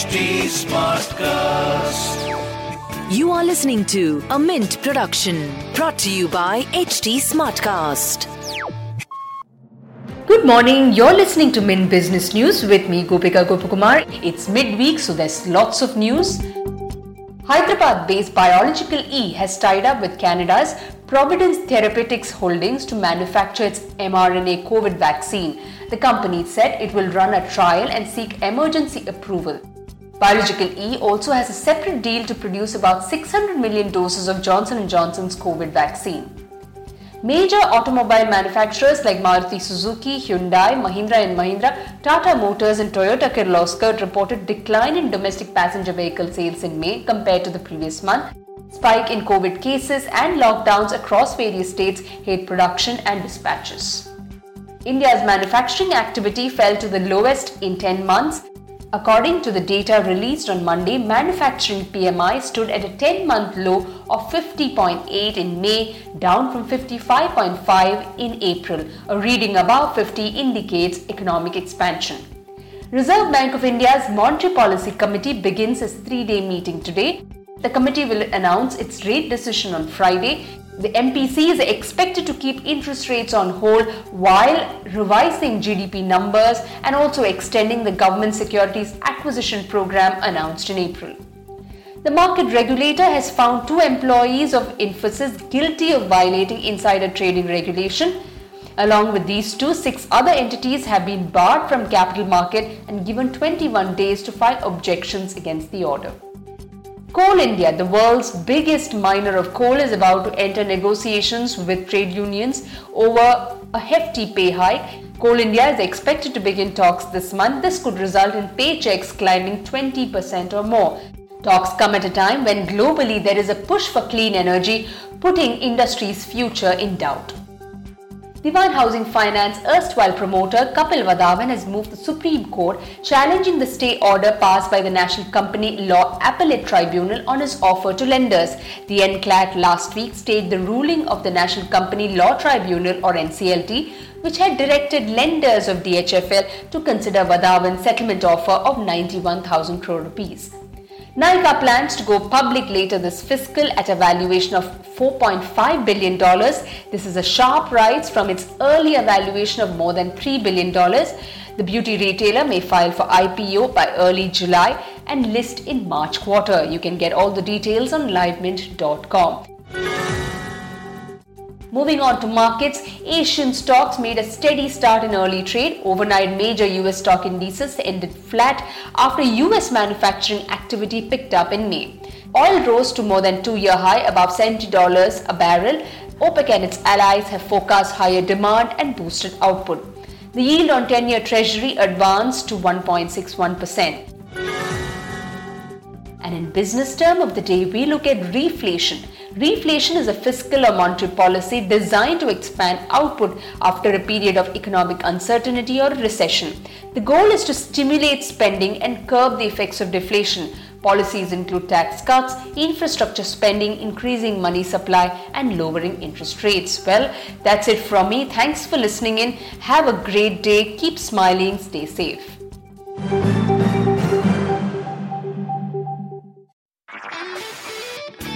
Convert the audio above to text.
HT Smartcast. You are listening to a Mint production brought to you by HT Smartcast. Good morning. You're listening to Mint Business News with me, Gopika Gopakumar. It's midweek, so there's lots of news. Hyderabad based Biological E has tied up with Canada's Providence Therapeutics Holdings to manufacture its mRNA COVID vaccine. The company said it will run a trial and seek emergency approval. Biological E also has a separate deal to produce about 600 million doses of Johnson & Johnson's COVID vaccine. Major automobile manufacturers like Maruti Suzuki, Hyundai, Mahindra and Mahindra, Tata Motors and Toyota Kirloskar reported decline in domestic passenger vehicle sales in May compared to the previous month. Spike in COVID cases and lockdowns across various states hit production and dispatches. India's manufacturing activity fell to the lowest in 10 months According to the data released on Monday, manufacturing PMI stood at a 10 month low of 50.8 in May, down from 55.5 in April. A reading above 50 indicates economic expansion. Reserve Bank of India's Monetary Policy Committee begins its three day meeting today. The committee will announce its rate decision on Friday the MPC is expected to keep interest rates on hold while revising GDP numbers and also extending the government securities acquisition program announced in April. The market regulator has found two employees of Infosys guilty of violating insider trading regulation. Along with these two, six other entities have been barred from capital market and given 21 days to file objections against the order. Coal India, the world's biggest miner of coal, is about to enter negotiations with trade unions over a hefty pay hike. Coal India is expected to begin talks this month. This could result in paychecks climbing 20% or more. Talks come at a time when globally there is a push for clean energy, putting industry's future in doubt. Dewan Housing Finance erstwhile promoter Kapil Wadhawan has moved the Supreme Court challenging the stay order passed by the National Company Law Appellate Tribunal on his offer to lenders. The NCLAT last week stayed the ruling of the National Company Law Tribunal or NCLT which had directed lenders of DHFL to consider Wadhawan's settlement offer of 91,000 crore rupees. Nykaa plans to go public later this fiscal at a valuation of $4.5 billion. This is a sharp rise from its earlier valuation of more than $3 billion. The beauty retailer may file for IPO by early July and list in March quarter. You can get all the details on livemint.com. Moving on to markets, Asian stocks made a steady start in early trade. Overnight, major US stock indices ended flat after US manufacturing activity picked up in May. Oil rose to more than two year high, above $70 a barrel. OPEC and its allies have forecast higher demand and boosted output. The yield on 10 year Treasury advanced to 1.61%. And in business term of the day, we look at reflation. Reflation is a fiscal or monetary policy designed to expand output after a period of economic uncertainty or recession. The goal is to stimulate spending and curb the effects of deflation. Policies include tax cuts, infrastructure spending, increasing money supply, and lowering interest rates. Well, that's it from me. Thanks for listening in. Have a great day. Keep smiling. Stay safe.